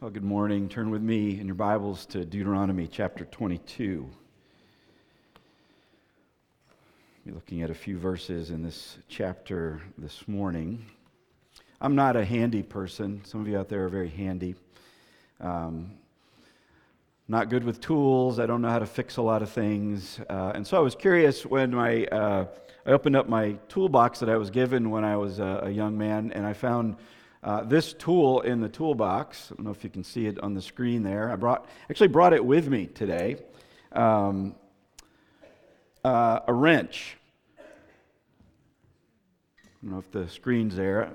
Well, good morning. Turn with me in your Bibles to Deuteronomy chapter 22. Be looking at a few verses in this chapter this morning. I'm not a handy person. Some of you out there are very handy. Um, not good with tools. I don't know how to fix a lot of things. Uh, and so I was curious when my, uh, I opened up my toolbox that I was given when I was a, a young man, and I found uh, this tool in the toolbox. I don't know if you can see it on the screen there. I brought, actually brought it with me today. Um, uh, a wrench. I don't know if the screen's there.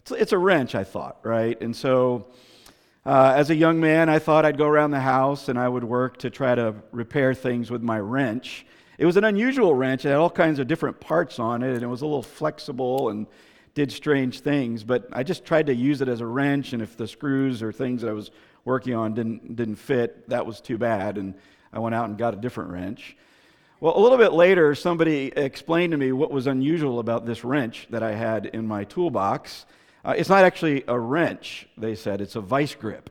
It's, it's a wrench, I thought, right? And so uh, as a young man, I thought I'd go around the house and I would work to try to repair things with my wrench. It was an unusual wrench. It had all kinds of different parts on it, and it was a little flexible and did strange things. But I just tried to use it as a wrench, and if the screws or things that I was working on didn't, didn't fit, that was too bad. And I went out and got a different wrench. Well, a little bit later, somebody explained to me what was unusual about this wrench that I had in my toolbox. Uh, it's not actually a wrench, they said, it's a vice grip.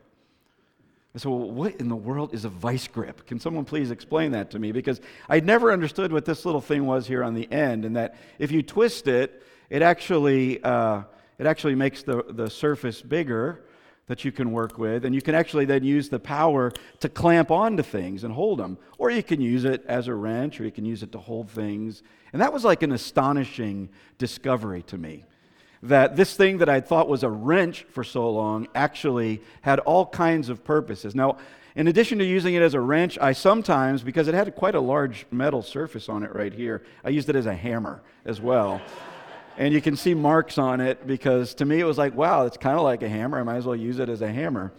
I said, Well, what in the world is a vice grip? Can someone please explain that to me? Because I'd never understood what this little thing was here on the end, and that if you twist it, it actually, uh, it actually makes the, the surface bigger that you can work with, and you can actually then use the power to clamp onto things and hold them. Or you can use it as a wrench, or you can use it to hold things. And that was like an astonishing discovery to me that this thing that I thought was a wrench for so long actually had all kinds of purposes. Now, in addition to using it as a wrench, I sometimes, because it had quite a large metal surface on it right here, I used it as a hammer as well. And you can see marks on it because to me it was like, wow, it's kind of like a hammer. I might as well use it as a hammer.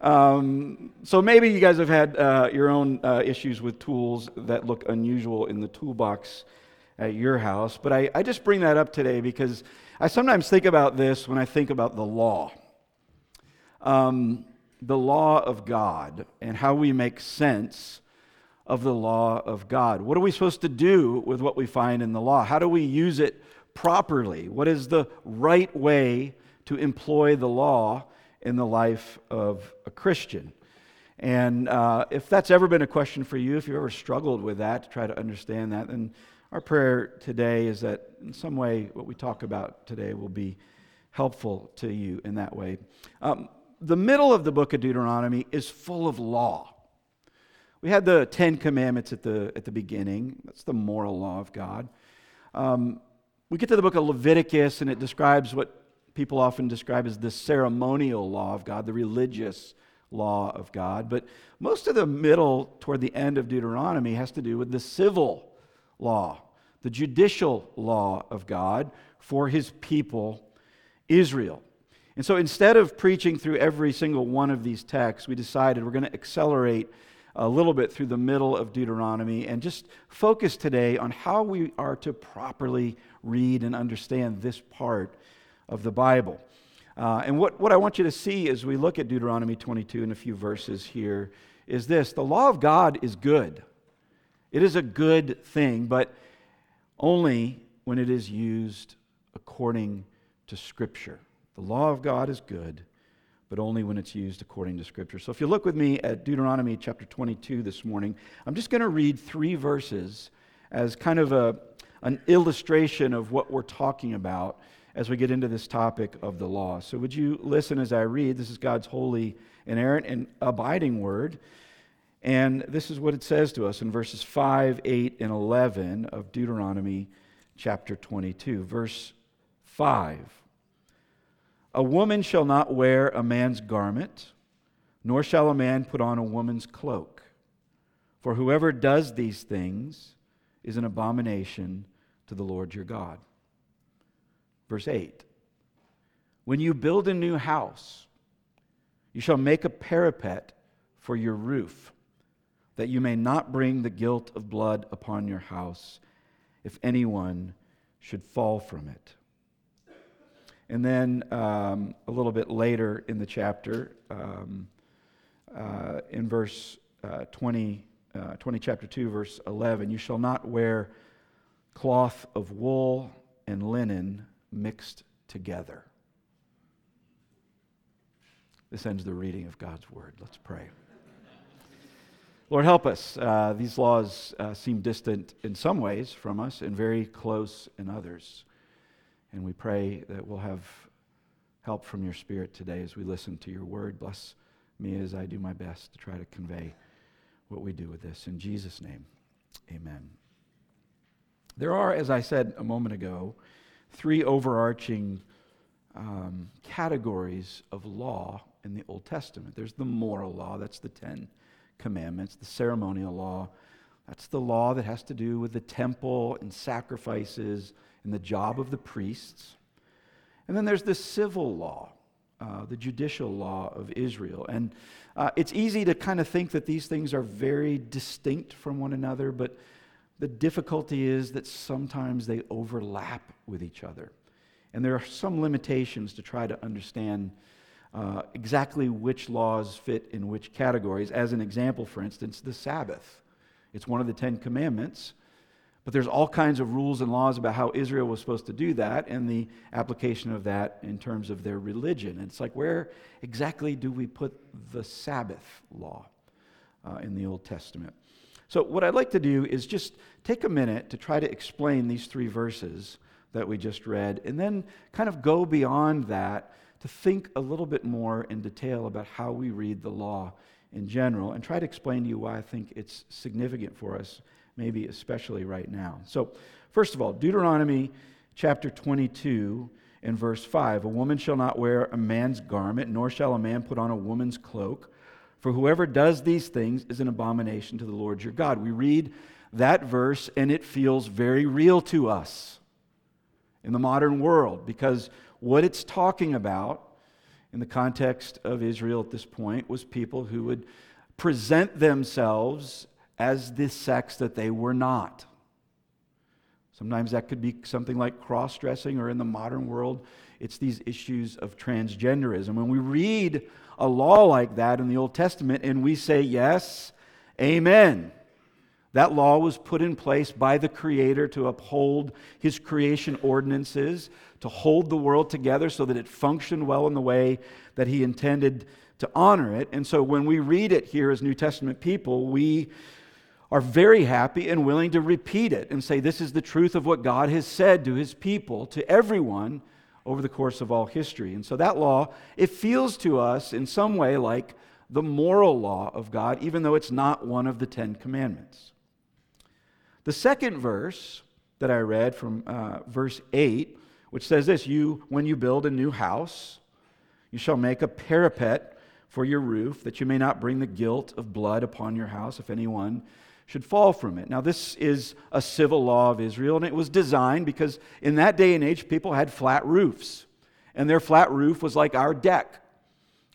Um, so maybe you guys have had uh, your own uh, issues with tools that look unusual in the toolbox at your house. But I, I just bring that up today because I sometimes think about this when I think about the law. Um, the law of God and how we make sense of the law of God. What are we supposed to do with what we find in the law? How do we use it properly? What is the right way to employ the law in the life of a Christian? And uh, if that's ever been a question for you, if you've ever struggled with that, to try to understand that, then our prayer today is that in some way what we talk about today will be helpful to you in that way. Um, the middle of the book of Deuteronomy is full of law. We had the Ten Commandments at the, at the beginning. That's the moral law of God. Um, we get to the book of Leviticus, and it describes what people often describe as the ceremonial law of God, the religious law of God. But most of the middle toward the end of Deuteronomy has to do with the civil law, the judicial law of God for his people, Israel. And so instead of preaching through every single one of these texts, we decided we're going to accelerate a little bit through the middle of Deuteronomy and just focus today on how we are to properly read and understand this part of the Bible. Uh, and what, what I want you to see as we look at Deuteronomy 22 in a few verses here is this the law of God is good. It is a good thing, but only when it is used according to Scripture. The law of God is good, but only when it's used according to Scripture. So if you look with me at Deuteronomy chapter 22 this morning, I'm just going to read three verses as kind of a, an illustration of what we're talking about as we get into this topic of the law. So would you listen as I read? This is God's holy, inerrant, and abiding word. And this is what it says to us in verses 5, 8, and 11 of Deuteronomy chapter 22. Verse 5 A woman shall not wear a man's garment, nor shall a man put on a woman's cloak. For whoever does these things is an abomination to the Lord your God. Verse 8 When you build a new house, you shall make a parapet for your roof that you may not bring the guilt of blood upon your house if anyone should fall from it. And then um, a little bit later in the chapter, um, uh, in verse uh, 20, uh, 20, chapter 2, verse 11, you shall not wear cloth of wool and linen mixed together. This ends the reading of God's word. Let's pray. Lord, help us. Uh, these laws uh, seem distant in some ways from us and very close in others. And we pray that we'll have help from your Spirit today as we listen to your word. Bless me as I do my best to try to convey what we do with this. In Jesus' name, amen. There are, as I said a moment ago, three overarching um, categories of law in the Old Testament. There's the moral law, that's the Ten Commandments, the ceremonial law. That's the law that has to do with the temple and sacrifices and the job of the priests. And then there's the civil law, uh, the judicial law of Israel. And uh, it's easy to kind of think that these things are very distinct from one another, but the difficulty is that sometimes they overlap with each other. And there are some limitations to try to understand uh, exactly which laws fit in which categories. As an example, for instance, the Sabbath. It's one of the Ten Commandments, but there's all kinds of rules and laws about how Israel was supposed to do that and the application of that in terms of their religion. And it's like, where exactly do we put the Sabbath law uh, in the Old Testament? So, what I'd like to do is just take a minute to try to explain these three verses that we just read, and then kind of go beyond that to think a little bit more in detail about how we read the law in general and try to explain to you why I think it's significant for us, maybe especially right now. So, first of all, Deuteronomy chapter 22 and verse 5 A woman shall not wear a man's garment, nor shall a man put on a woman's cloak. For whoever does these things is an abomination to the Lord your God. We read that verse and it feels very real to us in the modern world because what it's talking about in the context of Israel at this point was people who would present themselves as this sex that they were not. Sometimes that could be something like cross dressing, or in the modern world, it's these issues of transgenderism. When we read a law like that in the Old Testament and we say, Yes, amen, that law was put in place by the Creator to uphold His creation ordinances, to hold the world together so that it functioned well in the way that He intended to honor it. And so when we read it here as New Testament people, we are very happy and willing to repeat it and say, This is the truth of what God has said to His people, to everyone over the course of all history. And so that law, it feels to us in some way like the moral law of God, even though it's not one of the Ten Commandments. The second verse that I read from uh, verse 8, which says this You, when you build a new house, you shall make a parapet for your roof, that you may not bring the guilt of blood upon your house if anyone should fall from it. Now, this is a civil law of Israel, and it was designed because in that day and age, people had flat roofs, and their flat roof was like our deck.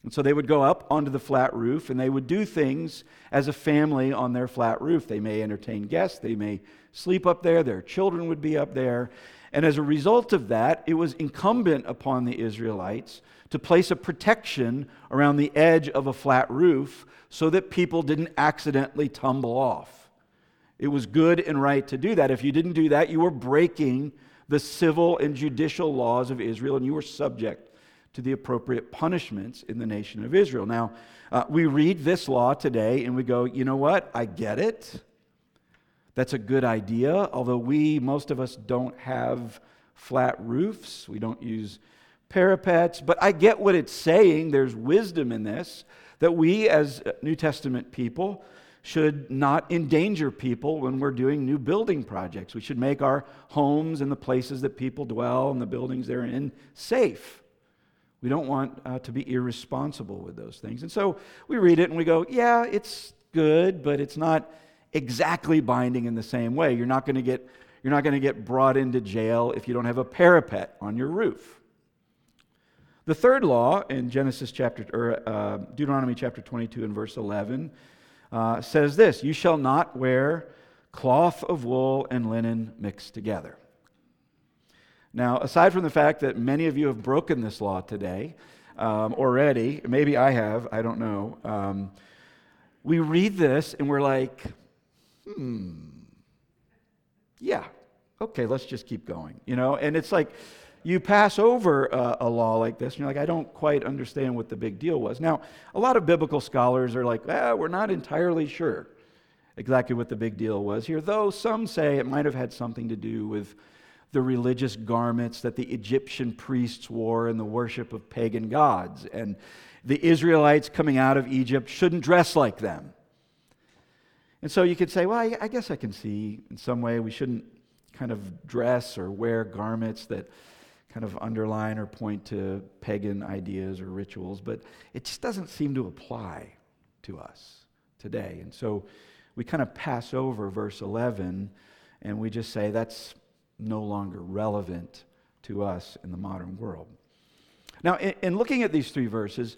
And so they would go up onto the flat roof and they would do things as a family on their flat roof. They may entertain guests, they may sleep up there, their children would be up there. And as a result of that, it was incumbent upon the Israelites to place a protection around the edge of a flat roof so that people didn't accidentally tumble off. It was good and right to do that. If you didn't do that, you were breaking the civil and judicial laws of Israel and you were subject to the appropriate punishments in the nation of Israel. Now, uh, we read this law today and we go, you know what? I get it. That's a good idea, although we, most of us, don't have flat roofs. We don't use parapets. But I get what it's saying. There's wisdom in this that we, as New Testament people, should not endanger people when we're doing new building projects. We should make our homes and the places that people dwell and the buildings they're in safe. We don't want uh, to be irresponsible with those things. And so we read it and we go, yeah, it's good, but it's not exactly binding in the same way. You're not going to get you're not going to get brought into jail if you don't have a parapet on your roof. The third law in Genesis chapter or uh, Deuteronomy chapter 22 and verse 11 uh, says this: "You shall not wear cloth of wool and linen mixed together." Now, aside from the fact that many of you have broken this law today um, already, maybe I have, I don't know, um, we read this and we're like, hmm, yeah, okay, let's just keep going, you know? And it's like, you pass over a, a, law like this and you're like, I don't quite understand what the big deal was. Now, a lot of biblical scholars are like, ah, we're not entirely sure exactly what the big deal was here, though some say it might have had something to do with the religious garments that the Egyptian priests wore in the worship of pagan gods. And the Israelites coming out of Egypt shouldn't dress like them. And so you could say, well, I, I guess I can see in some way we shouldn't kind of dress or wear garments that kind of underline or point to pagan ideas or rituals, but it just doesn't seem to apply to us today. And so we kind of pass over verse 11 and we just say that's no longer relevant to us in the modern world. Now, in, in, looking at these three verses,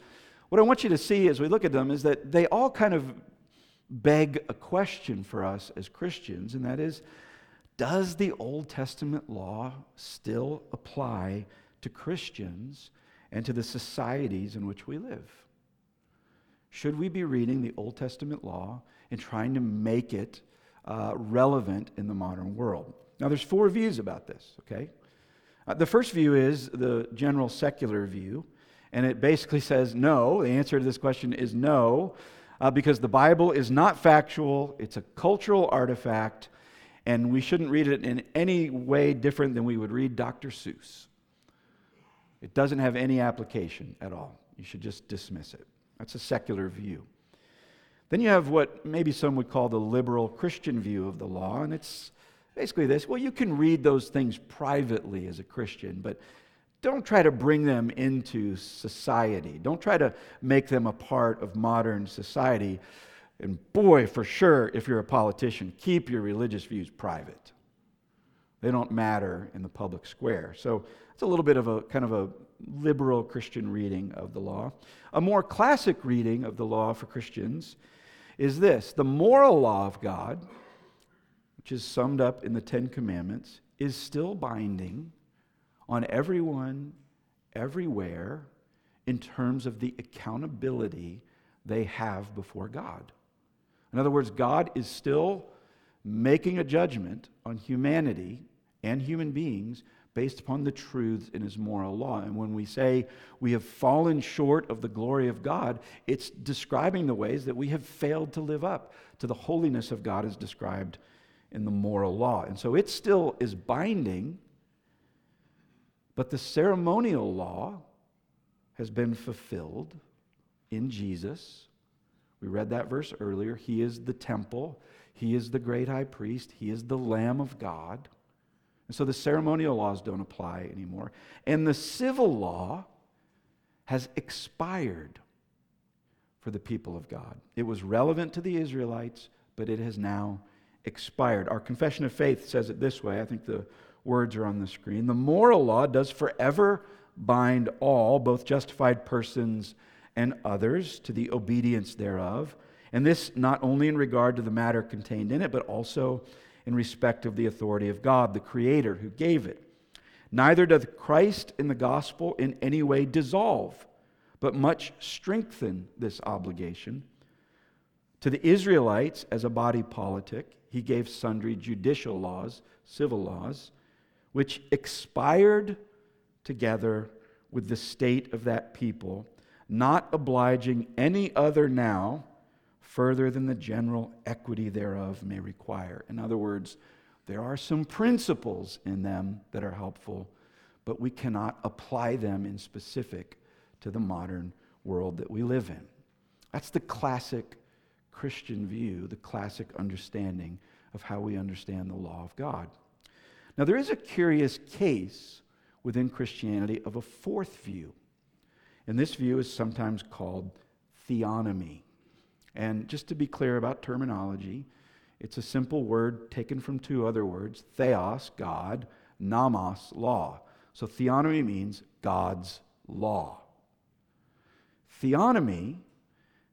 what I want you to see as we look at them is that they all kind of beg a question for us as Christians, and that is does the Old Testament law still apply to Christians and to the societies in which we live? Should we be reading the Old Testament law and trying to make it uh, relevant in the modern world? Now, there's four views about this, okay? Uh, the first view is the general secular view, and it basically says no. The answer to this question is no, uh, because the Bible is not factual, it's a cultural artifact and we shouldn't read it in any way different than we would read Dr. Seuss. It doesn't have any application at all. You should just dismiss it. That's a secular view. Then you have what maybe some would call the liberal Christian view of the law, and it's basically this well, you can read those things privately as a Christian, but don't try to bring them into society. Don't try to make them a part of modern society. And boy, for sure, if you're a politician, keep your religious views private. They don't matter in the public square. So it's a little bit of a kind of a liberal Christian reading of the law. A more classic reading of the law for Christians is this the moral law of God, which is summed up in the Ten Commandments, is still binding on everyone, everywhere, in terms of the accountability they have before God. In other words, God is still making a judgment on humanity and human beings based upon the truths in his moral law. And when we say we have fallen short of the glory of God, it's describing the ways that we have failed to live up to the holiness of God as described in the moral law. And so it still is binding, but the ceremonial law has been fulfilled in Jesus we read that verse earlier. He is the temple, He is the great high priest, He is the Lamb of God. And so the ceremonial laws don't apply anymore. And the civil law has expired for the people of God. It was relevant to the Israelites, but it has now expired. Our confession of faith says it this way. I think the words are on the screen. The moral law does forever bind all, both justified persons and others to the obedience thereof. And this not only in regard to the matter contained in it, but also in respect of the authority of God, the Creator who gave it. Neither doth Christ in the gospel in any way dissolve, but much strengthen this obligation. To the Israelites, as a body politic, he gave sundry judicial laws, civil laws, which expired together with the state of that people not obliging any other now further than the general equity thereof may require. In other words, there are some principles in them that are helpful, but we cannot apply them in specific to the modern world that we live in. That's the classic Christian view, the classic understanding of how we understand the law of God. Now, there is a curious case within Christianity of a fourth view. And this view is sometimes called theonomy. And just to be clear about terminology, it's a simple word taken from two other words theos, God, nomos, law. So theonomy means God's law. Theonomy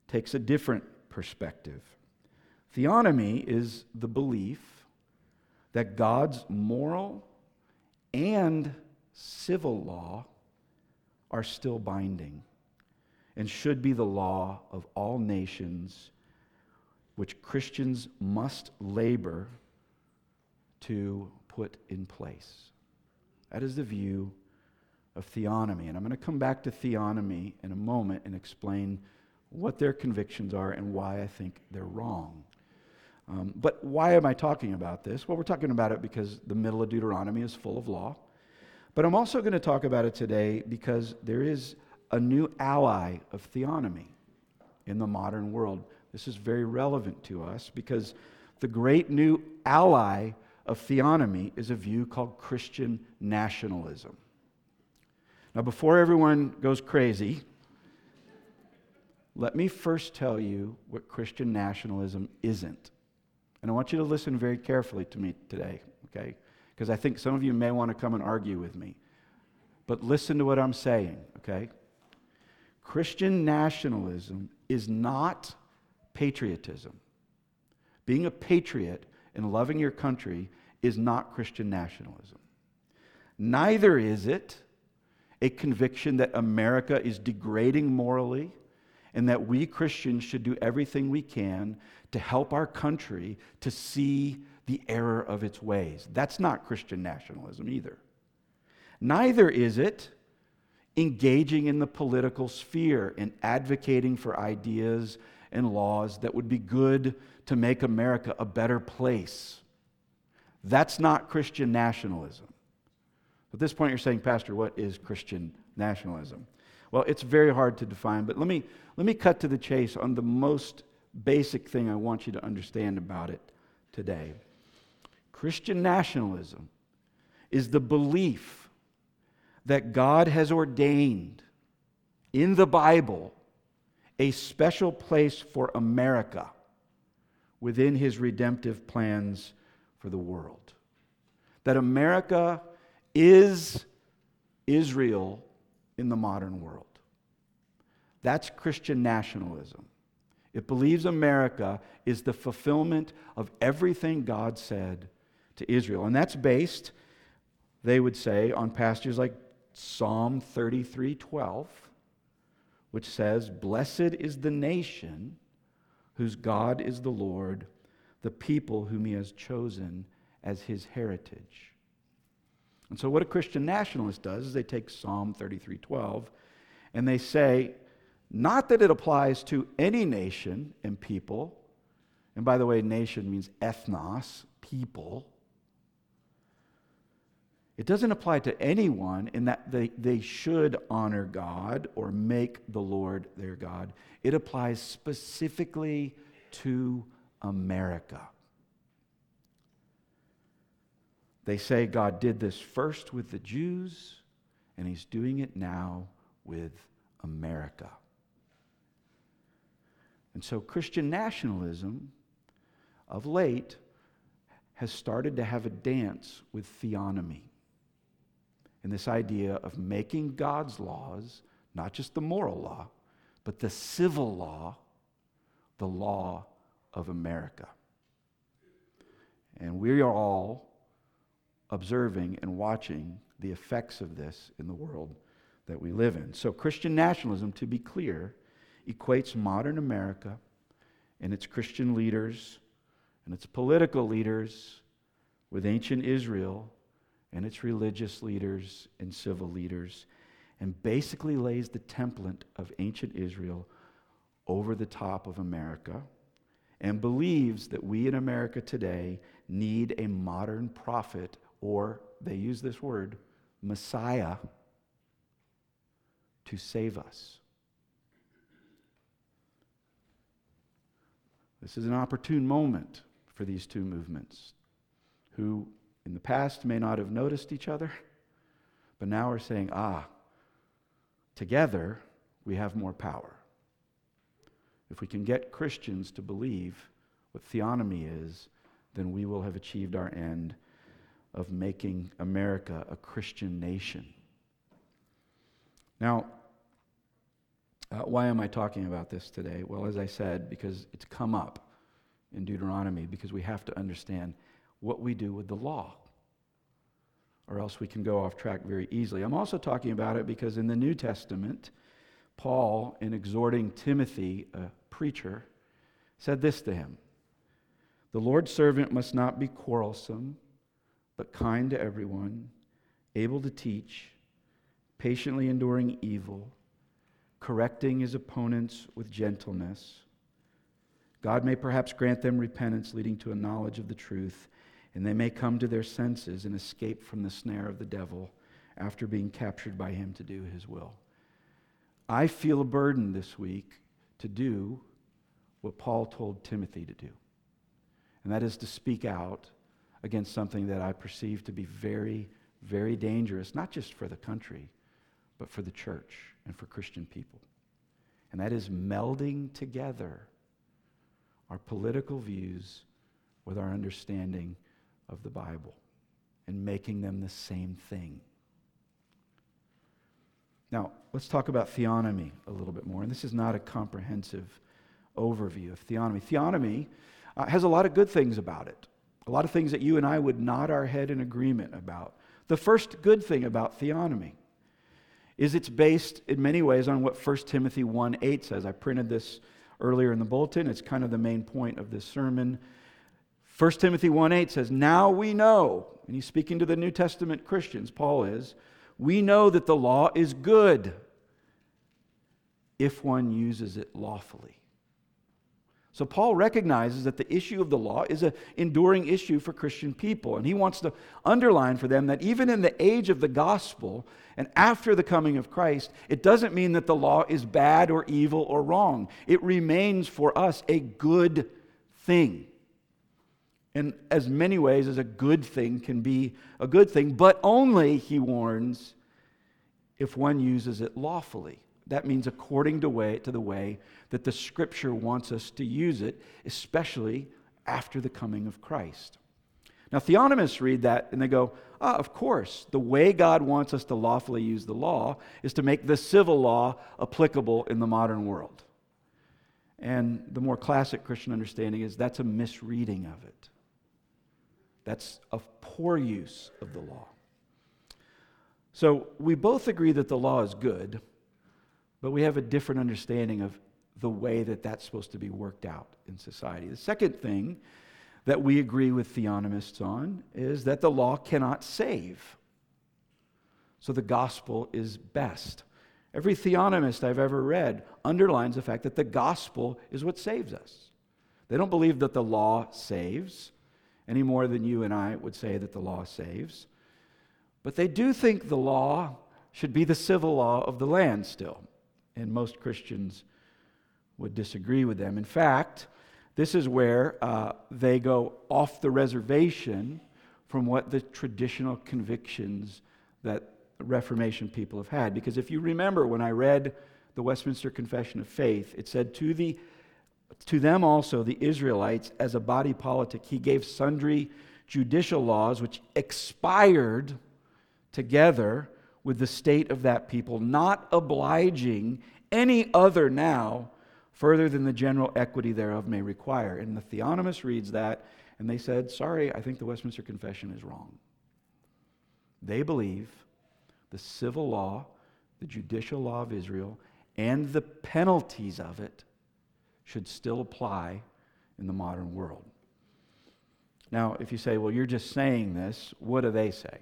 takes a different perspective. Theonomy is the belief that God's moral and civil law are still binding and should be the law of all nations, which Christians must labor to put in place. That is the view of theonomy. And I'm going to come back to theonomy in a moment and explain what their convictions are and why I think they're wrong. Um, but why am I talking about this? Well, we're talking about it because the middle of Deuteronomy is full of law. But I'm also going to talk about it today because there is a new ally of theonomy in the modern world. This is very relevant to us because the great new ally of theonomy is a view called Christian nationalism. Now, before everyone goes crazy, let me first tell you what Christian nationalism isn't. And I want you to listen very carefully to me today, okay? Because I think some of you may want to come and argue with me. But listen to what I'm saying, okay? Christian nationalism is not patriotism. Being a patriot and loving your country is not Christian nationalism. Neither is it a conviction that America is degrading morally and that we Christians should do everything we can to help our country to see the error of its ways. That's not Christian nationalism either. Neither is it engaging in the political sphere and advocating for ideas and laws that would be good to make America a better place. That's not Christian nationalism. At this point, you're saying, Pastor, what is Christian nationalism? Well, it's very hard to define, but let me, let me cut to the chase on the most basic thing I want you to understand about it today. Christian nationalism is the belief that God has ordained in the Bible a special place for America within his redemptive plans for the world. That America is Israel in the modern world. That's Christian nationalism. It believes America is the fulfillment of everything God said to Israel. And that's based, they would say, on passages like Psalm 33 12, which says, Blessed is the nation whose God is the Lord, the people whom he has chosen as his heritage. And so, what a Christian nationalist does is they take Psalm 33 12 and they say, not that it applies to any nation and people, and by the way, nation means ethnos, people. It doesn't apply to anyone in that they, they should honor God or make the Lord their God. It applies specifically to America. They say God did this first with the Jews, and he's doing it now with America. And so Christian nationalism of late has started to have a dance with theonomy. And this idea of making God's laws, not just the moral law, but the civil law, the law of America. And we are all observing and watching the effects of this in the world that we live in. So, Christian nationalism, to be clear, equates modern America and its Christian leaders and its political leaders with ancient Israel and its religious leaders and civil leaders, and basically lays the template of ancient Israel over the top of America, and believes that we in America today need a modern prophet, or they use this word, Messiah, to save us. This is an opportune moment for these two movements, who in the past may not have noticed each other, but now are saying, ah, together we have more power. If we can get Christians to believe what theonomy is, then we will have achieved our end of making America a Christian nation. Now, uh, why am I talking about this today? Well, as I said, because it's come up in Deuteronomy, because we have to understand what we do with the law, or else we can go off track very easily. I'm also talking about it because in the New Testament, Paul, in exhorting Timothy, a preacher, said this to him The Lord's servant must not be quarrelsome, but kind to everyone, able to teach patiently enduring evil, correcting his opponents with gentleness. God may perhaps grant them repentance leading to a knowledge of the truth, and they may come to their senses and escape from the snare of the devil after being captured by him to do his will. I feel a burden this week to do what Paul told Timothy to do, and that is to speak out against something that I perceive to be very, very dangerous, not just for the country, but for the church and for Christian people. And that is melding together our political views with our understanding of the Bible and making them the same thing. Now, let's talk about theonomy a little bit more. And this is not a comprehensive overview of theonomy. Theonomy uh, has a lot of good things about it, a lot of things that you and I would nod our head in agreement about. The first good thing about theonomy is it's based in many ways on what 1 Timothy 1 8 says. I printed this earlier in the bulletin. It's kind of the main point of this sermon. 1 Timothy 1 8 says, Now we know, and he's speaking to the New Testament Christians, Paul is, we know that the law is good if one uses it lawfully. So Paul recognizes that the issue of the law is an enduring issue for Christian people. And he wants to underline for them that even in the age of the gospel and after the coming of Christ, it doesn't mean that the law is bad or evil or wrong. It remains for us a good thing. In as many ways as a good thing can be a good thing, but only, he warns, if one uses it lawfully. That means according to, way, to the way that the scripture wants us to use it, especially after the coming of Christ. Now, theonomists read that and they go, ah, of course, the way God wants us to lawfully use the law is to make the civil law applicable in the modern world. And the more classic Christian understanding is that's a misreading of it. That's a poor use of the law. So we both agree that the law is good but we have a different understanding of the way that that's supposed to be worked out in society. The second thing that we agree with theonomists on is that the law cannot save. So the gospel is best. Every theonomist I've ever read underlines the fact that the gospel is what saves us. They don't believe that the law saves any more than you and I would say that the law saves. But they do think the law should be the civil law of the land still and most Christians would disagree with them. In fact, this is where uh, they go off the reservation from what the traditional convictions that Reformation people have had. Because if you remember, when I read the Westminster Confession of Faith, it said, To, the, to them also, the Israelites, as a body politic, he gave sundry judicial laws which expired together with the state of that people, not obliging any other now further than the general equity thereof may require. And the theonomist reads that, and they said, Sorry, I think the Westminster Confession is wrong. They believe the civil law, the judicial law of Israel, and the penalties of it should still apply in the modern world. Now, if you say, well, you're just saying this, what do they say?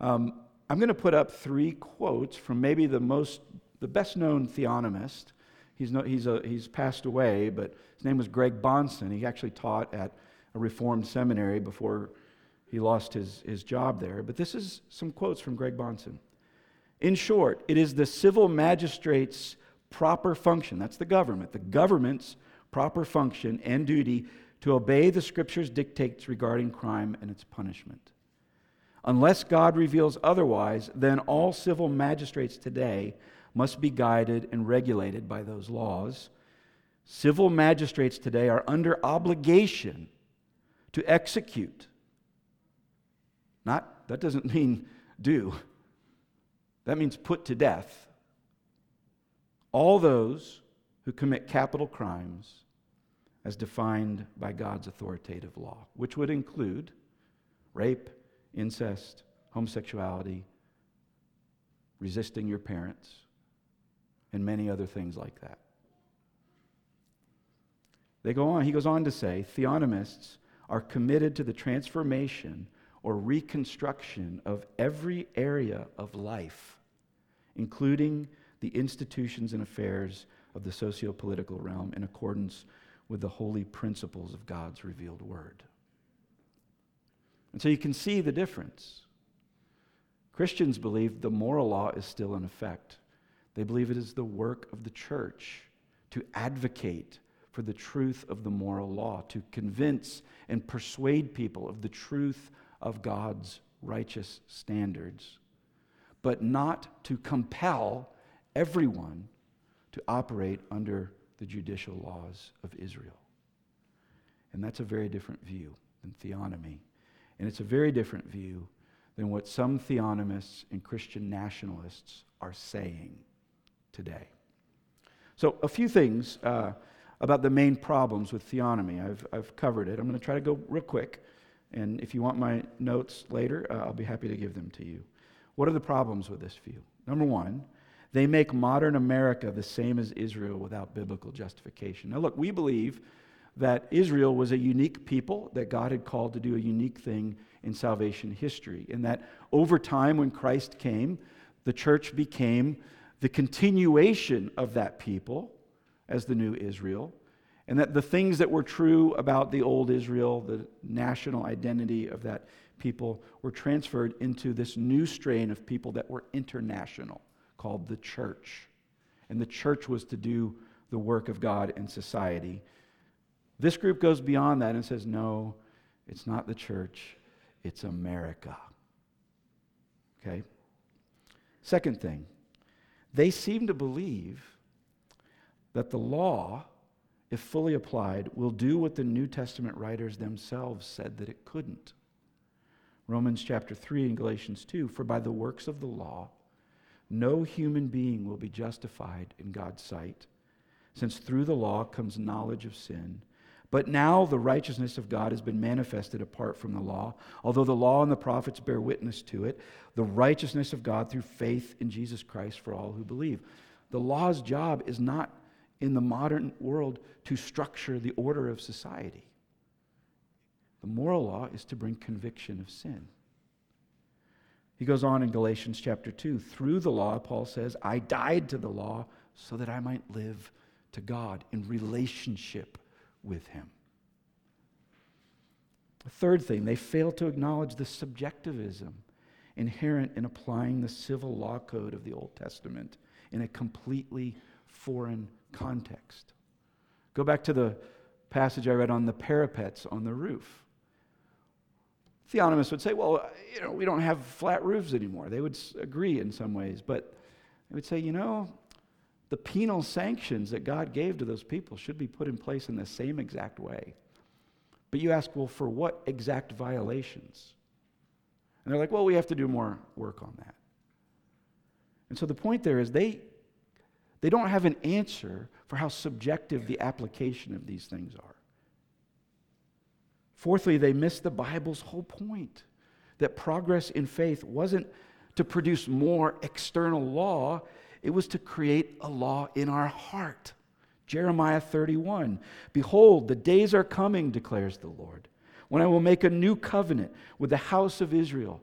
Um, I'm going to put up three quotes from maybe the most, the best known theonomist. He's, no, he's, a, he's passed away, but his name was Greg Bahnsen. He actually taught at a Reformed seminary before he lost his, his job there. But this is some quotes from Greg Bahnsen. In short, it is the civil magistrate's proper function, that's the government, the government's proper function and duty to obey the scripture's dictates regarding crime and its punishment. Unless God reveals otherwise, then all civil magistrates today must be guided and regulated by those laws. Civil magistrates today are under obligation to execute. Not, that doesn't mean do, that means put to death all those who commit capital crimes as defined by God's authoritative law, which would include rape incest, homosexuality, resisting your parents, and many other things like that. They go on, he goes on to say, theonomists are committed to the transformation or reconstruction of every area of life including the institutions and affairs of the socio political realm in accordance with the holy principles of God's revealed word. And so you can see the difference. Christians believe the moral law is still in effect. They believe it is the work of the church to advocate for the truth of the moral law, to convince and persuade people of the truth of God's righteous standards, but not to compel everyone to operate under the judicial laws of Israel. And that's a very different view than theonomy. And it's a very different view than what some theonomists and Christian nationalists are saying today. So, a few things uh, about the main problems with theonomy. I've, I've covered it. I'm going to try to go real quick. And if you want my notes later, uh, I'll be happy to give them to you. What are the problems with this view? Number one, they make modern America the same as Israel without biblical justification. Now, look, we believe that Israel was a unique people that God had called to do a unique thing in salvation history, and that over time, when Christ came, the church became the continuation of that people as the new Israel, and that the things that were true about the old Israel, the national identity of that people, were transferred into this new strain of people that were international, called the church. And the church was to do the work of God in society. This group goes beyond that and says, no, it's not the church, it's America. Okay? Second thing, they seem to believe that the law, if fully applied, will do what the New Testament writers themselves said that it couldn't. Romans chapter 3 and Galatians 2 For by the works of the law, no human being will be justified in God's sight, since through the law comes knowledge of sin. But now the righteousness of God has been manifested apart from the law, although the law and the prophets bear witness to it, the righteousness of God through faith in Jesus Christ for all who believe. The law's job is not in the modern world to structure the order of society. The moral law is to bring conviction of sin. He goes on in Galatians chapter 2 through the law, Paul says, I died to the law so that I might live to God in relationship with Him. The third thing, they fail to acknowledge the subjectivism inherent in applying the civil law code of the Old Testament in a completely foreign context. Go back to the passage I read on the parapets on the roof. Theonomists would say, well, uh, you know, we don't have flat roofs anymore. They would agree in some ways, but they would say, you know, the penal sanctions that God gave to those people should be put in place in the same exact way. But you ask, well, for what exact violations? And they're like, well, we have to do more work on that. And so the point there is they they don't have an answer for how subjective the application of these things are. Fourthly, they miss the Bible's whole point that progress in faith wasn't to produce more external law, it was to create a law in our heart. Jeremiah 31 Behold, the days are coming, declares the Lord, when I will make a new covenant with the house of Israel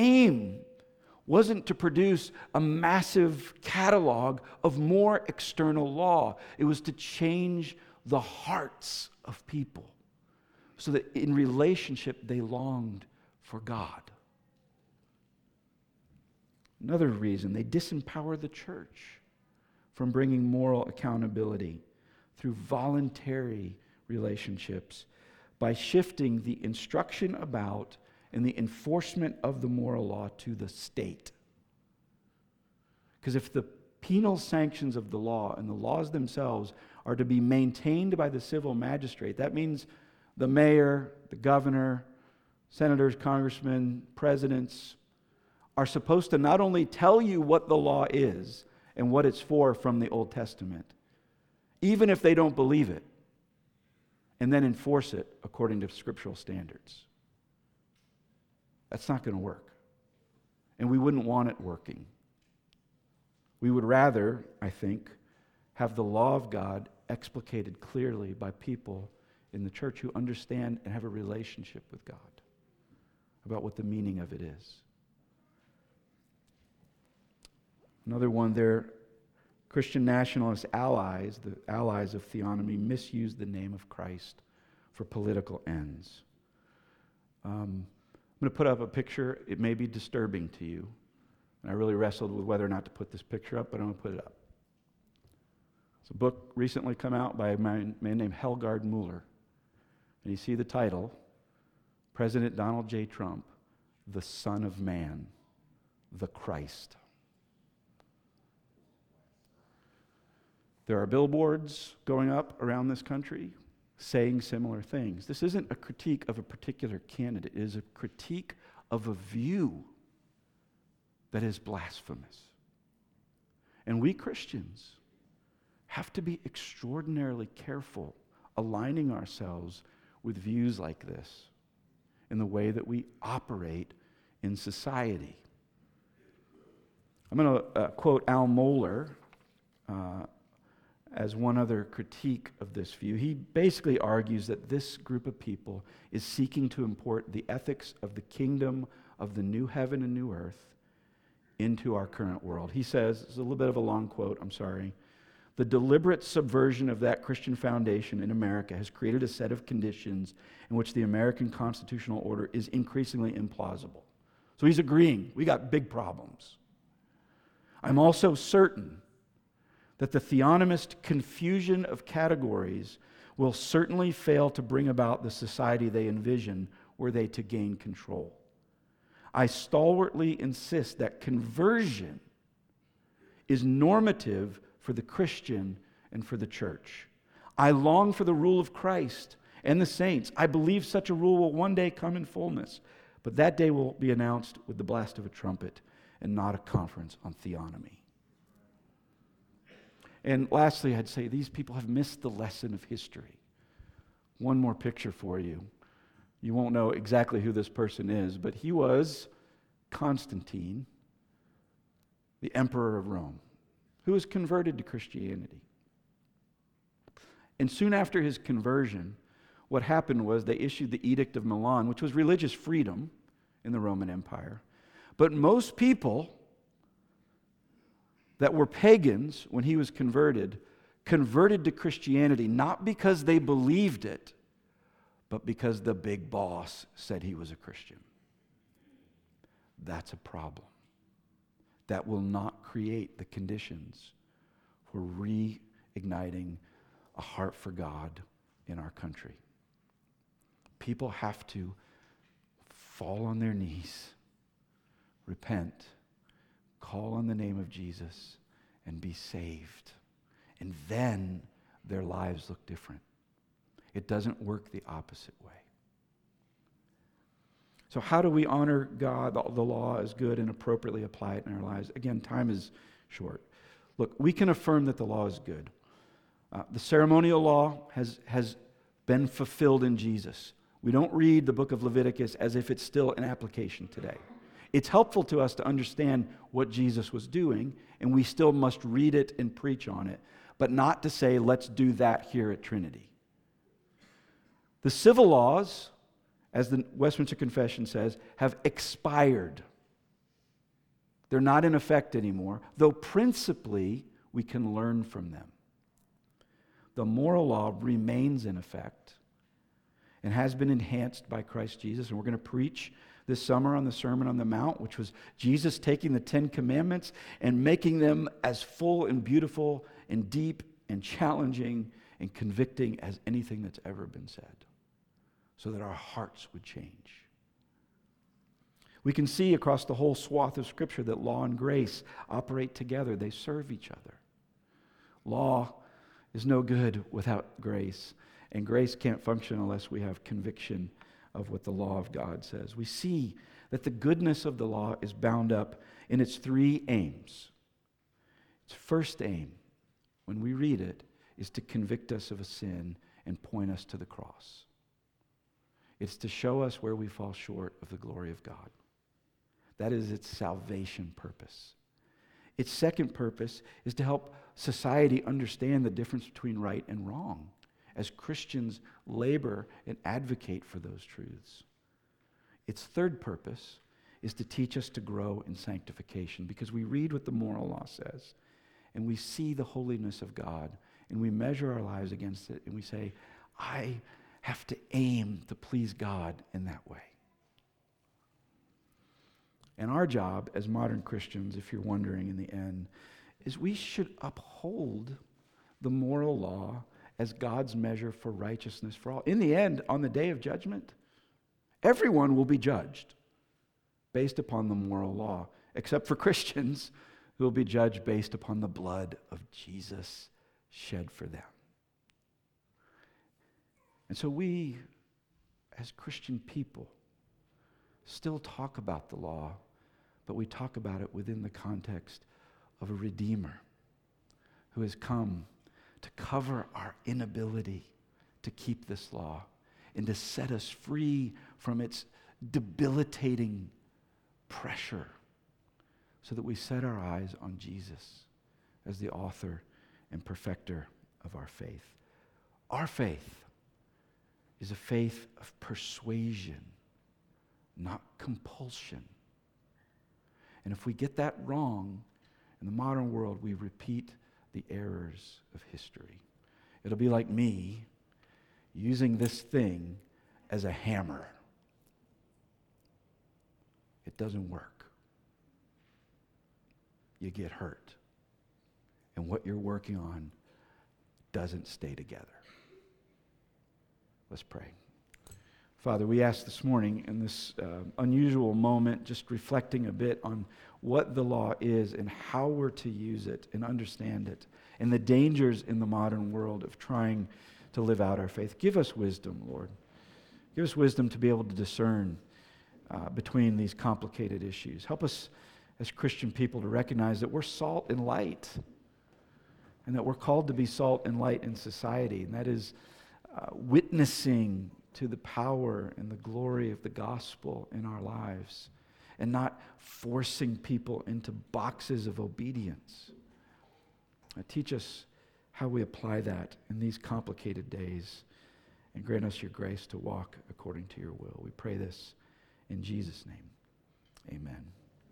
Aim wasn't to produce a massive catalog of more external law, it was to change the hearts of people so that in relationship they longed for God. Another reason, they disempower the church from bringing moral accountability through voluntary relationships by shifting the instruction about and the enforcement of the moral law to the state. Because if the penal sanctions of the law and the laws themselves are to be maintained by the civil magistrate, that means the mayor, the governor, senators, congressmen, presidents are supposed to not only tell you what the law is and what it's for from the Old Testament, even if they don't believe it, and then enforce it according to scriptural standards. That's not going to work. And we wouldn't want it working. We would rather, I think, have the law of God explicated clearly by people in the church who understand and have a relationship with God about what the meaning of it is. Another one there Christian nationalist allies, the allies of theonomy, misused the name of Christ for political ends. Um, going to put up a picture. It may be disturbing to you. And I really wrestled with whether or not to put this picture up, but I'm going to put it up. It's a book recently come out by a man, man named Helgard Mueller. And you see the title President Donald J. Trump, the Son of Man, the Christ. There are billboards going up around this country saying similar things. This isn't a critique of a particular candidate, it is a critique of a view that is blasphemous. And we Christians have to be extraordinarily careful aligning ourselves with views like this in the way that we operate in society. I'm going to uh, quote Al Mohler. Uh, as one other critique of this view. He basically argues that this group of people is seeking to import the ethics of the kingdom of the new heaven and new earth into our current world. He says, it's a little bit of a long quote, I'm sorry. The deliberate subversion of that Christian foundation in America has created a set of conditions in which the American constitutional order is increasingly implausible. So he's agreeing, we got big problems. I'm also certain that the theonomist confusion of categories will certainly fail to bring about the society they envision were they to gain control. I stalwartly insist that conversion is normative for the Christian and for the church. I long for the rule of Christ and the saints. I believe such a rule will one day come in fullness, but that day will be announced with the blast of a trumpet and not a conference on theonomy. And lastly, I'd say these people have missed the lesson of history. One more picture for you. You won't know exactly who this person is, but he was Constantine, the emperor of Rome, who was converted to Christianity. And soon after his conversion, what happened was they issued the Edict of Milan, which was religious freedom in the Roman Empire. But most people that were pagans when he was converted converted to Christianity not because they believed it, but because the big boss said he was a Christian. That's a problem. That will not create the conditions for reigniting a heart for God in our country. People have to fall on their knees, repent, call on the name of Jesus and be saved. And then their lives look different. It doesn't work the opposite way. So, how do we honor God? The law is good and appropriately apply it in our lives. Again, time is short. Look, we can affirm that the law is good. Uh, the ceremonial law has, has been fulfilled in Jesus. We don't read the book of Leviticus as if it's still in application today. It's helpful to us to understand what Jesus was doing, and we still must read it and preach on it, but not to say, let's do that here at Trinity. The civil laws, as the Westminster Confession says, have expired. They're not in effect anymore, though principally we can learn from them. The moral law remains in effect and has been enhanced by Christ Jesus, and we're going to preach this summer on the Sermon on the Mount, which was Jesus taking the Ten Commandments and making them as full and beautiful and deep and challenging and convicting as anything that's ever been said, so that our hearts would change. We can see across the whole swath of Scripture that law and grace operate together, they serve each other. Law is no good without grace, and grace can't function unless we have conviction of what the law of God says. We see that the goodness of the law is bound up in its three aims its first aim, when we read it, is to convict us of a sin and point us to the cross. It's to show us where we fall short of the glory of God. That is its salvation purpose. Its second purpose is to help society understand the difference between right and wrong as Christians labor and advocate for those truths. Its third purpose is to teach us to grow in sanctification because we read what the moral law says and we see the holiness of God and we measure our lives against it and we say, I have to aim to please God in that way. And our job as modern Christians, if you're wondering in the end, is we should uphold the moral law as God's measure for righteousness for all. In the end, on the day of judgment, everyone will be judged based upon the moral law, except for Christians who will be judged based upon the blood of Jesus shed for them. And so we, as Christian people, still talk about the law, but we talk about it within the context of a Redeemer who has come to cover our inability to keep this law and to set us free from its debilitating pressure so that we set our eyes on Jesus as the author and perfecter of our faith. Our faith is a faith of persuasion, not compulsion. And if we get that wrong, in the modern world, we repeat the errors of history. It'll be like me using this thing as a hammer. It doesn't work. You get hurt. And what you're working on doesn't stay together. Let's pray. Father, we ask this morning in this uh, unusual moment, just reflecting a bit on what the law is and how we're to use it and understand it, and the dangers in the modern world of trying to live out our faith. Give us wisdom, Lord. Give us wisdom to be able to discern uh, between these complicated issues. Help us as Christian people to recognize that we're salt and light, and that we're called to be salt and light in society, and that is uh, witnessing to the power and the glory of the gospel in our lives and not forcing people into boxes of obedience. Uh, teach us how we apply that in these complicated days and grant us your grace to walk according to your will. We pray this in Jesus' name. Amen.